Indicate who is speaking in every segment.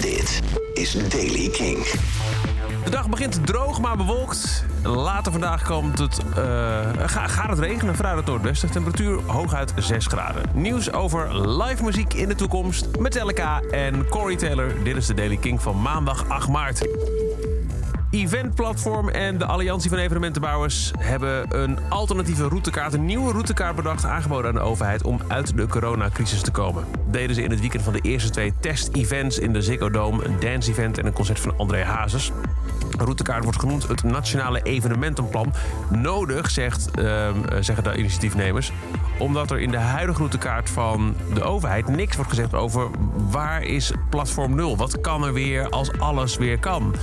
Speaker 1: Dit is Daily King.
Speaker 2: De dag begint droog, maar bewolkt. Later vandaag komt het, ga- gaat het regenen vanuit het noordwesten. Temperatuur hooguit 6 graden. Nieuws over live muziek in de toekomst. Metallica en Corey Taylor. Dit is de Daily King van maandag 8 maart. Eventplatform en de Alliantie van Evenementenbouwers hebben een alternatieve routekaart, een nieuwe routekaart bedacht, aangeboden aan de overheid om uit de coronacrisis te komen. Deden ze in het weekend van de eerste twee test-events in de Ziggo Dome, een dance-event en een concert van André Hazes. De routekaart wordt genoemd het Nationale Evenementenplan. Nodig, zegt, ehm, zeggen de initiatiefnemers, omdat er in de huidige routekaart van de overheid niks wordt gezegd over waar is platform 0? Wat kan er weer als alles weer kan?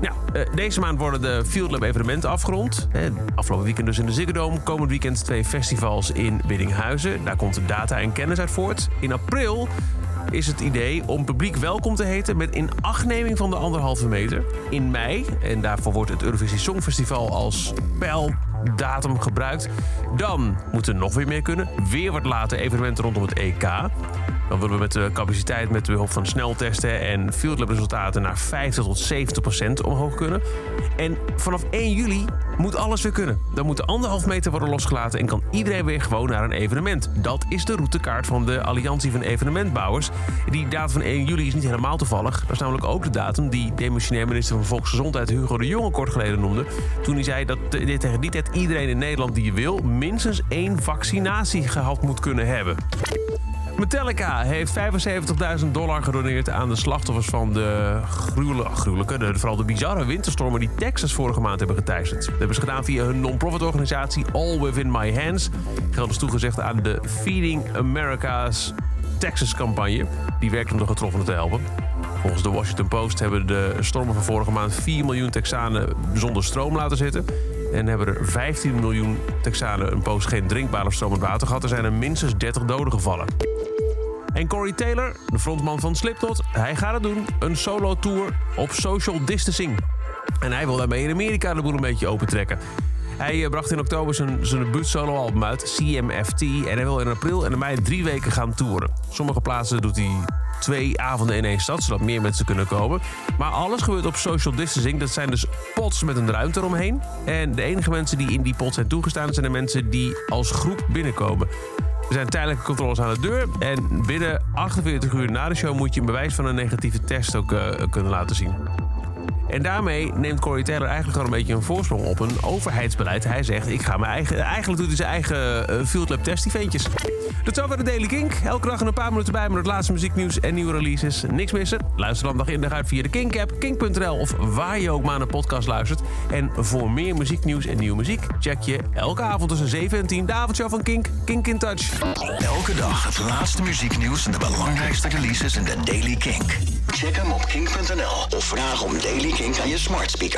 Speaker 2: Nou, eh, deze maand worden de Field Lab evenementen afgerond. Afgelopen weekend dus in de Ziggo Dome. Komend weekend twee festivals in Biddinghuizen. Daar komt data en kennis uit voort. In april is het idee om publiek welkom te heten met inachtneming van de anderhalve meter. In mei, en daarvoor wordt het Eurovisie Songfestival als pijldatum gebruikt. Dan moet er nog weer meer kunnen. Weer wat later evenementen rondom het EK. Dan willen we met de capaciteit met behulp van sneltesten en field lab resultaten naar 50 tot 70 procent omhoog kunnen. En vanaf 1 juli moet alles weer kunnen. Dan moet de anderhalf meter worden losgelaten en kan iedereen weer gewoon naar een evenement. Dat is de routekaart van de Alliantie van Evenementbouwers. Die datum van 1 juli is niet helemaal toevallig. Dat is namelijk ook de datum die demissionair minister van Volksgezondheid Hugo de Jonge kort geleden noemde. Toen hij zei dat eh, tegen die tijd iedereen in Nederland die je wil minstens één vaccinatie gehad moet kunnen hebben. Metallica heeft 75.000 dollar gedoneerd aan de slachtoffers van de gruwelijke, vooral de bizarre winterstormen die Texas vorige maand hebben geteisterd. Dat hebben ze gedaan via hun non-profit organisatie All Within My Hands. Geld is toegezegd aan de Feeding America's Texas campagne. Die werkt om de getroffenen te helpen. Volgens de Washington Post hebben de stormen van vorige maand 4 miljoen Texanen zonder stroom laten zitten. En hebben er 15 miljoen Texanen een poos geen drinkbaar of stromend water gehad. Er zijn er minstens 30 doden gevallen. En Corey Taylor, de frontman van Slipknot, hij gaat het doen. Een solo-tour op social distancing. En hij wil daarmee in Amerika de boel een beetje opentrekken. Hij eh, bracht in oktober zijn, zijn debuut solo-album uit, CMFT. En hij wil in april en in mei drie weken gaan toeren. Sommige plaatsen doet hij twee avonden in één stad, zodat meer mensen kunnen komen. Maar alles gebeurt op social distancing. Dat zijn dus pots met een ruimte eromheen. En de enige mensen die in die pot zijn toegestaan... zijn de mensen die als groep binnenkomen. Er zijn tijdelijke controles aan de deur. En binnen 48 uur na de show moet je een bewijs van een negatieve test ook eh, kunnen laten zien. En daarmee neemt Corey Taylor eigenlijk gewoon een beetje een voorsprong op een overheidsbeleid. Hij zegt, ik ga mijn eigen... Eigenlijk doet hij zijn eigen uh, Field Lab test-eventjes. Dat is over de Daily Kink. Elke dag een paar minuten bij met het laatste muzieknieuws en nieuwe releases. Niks missen? Luister dan dag in dag uit via de Kink-app, kink.nl... of waar je ook maar een podcast luistert. En voor meer muzieknieuws en nieuwe muziek... check je elke avond tussen 7 en 10 de avondshow van Kink. Kink in Touch.
Speaker 1: Elke dag het laatste muzieknieuws en de belangrijkste releases in de Daily Kink. Check hem op kink.nl of vraag om Daily Kink aan je smart speaker.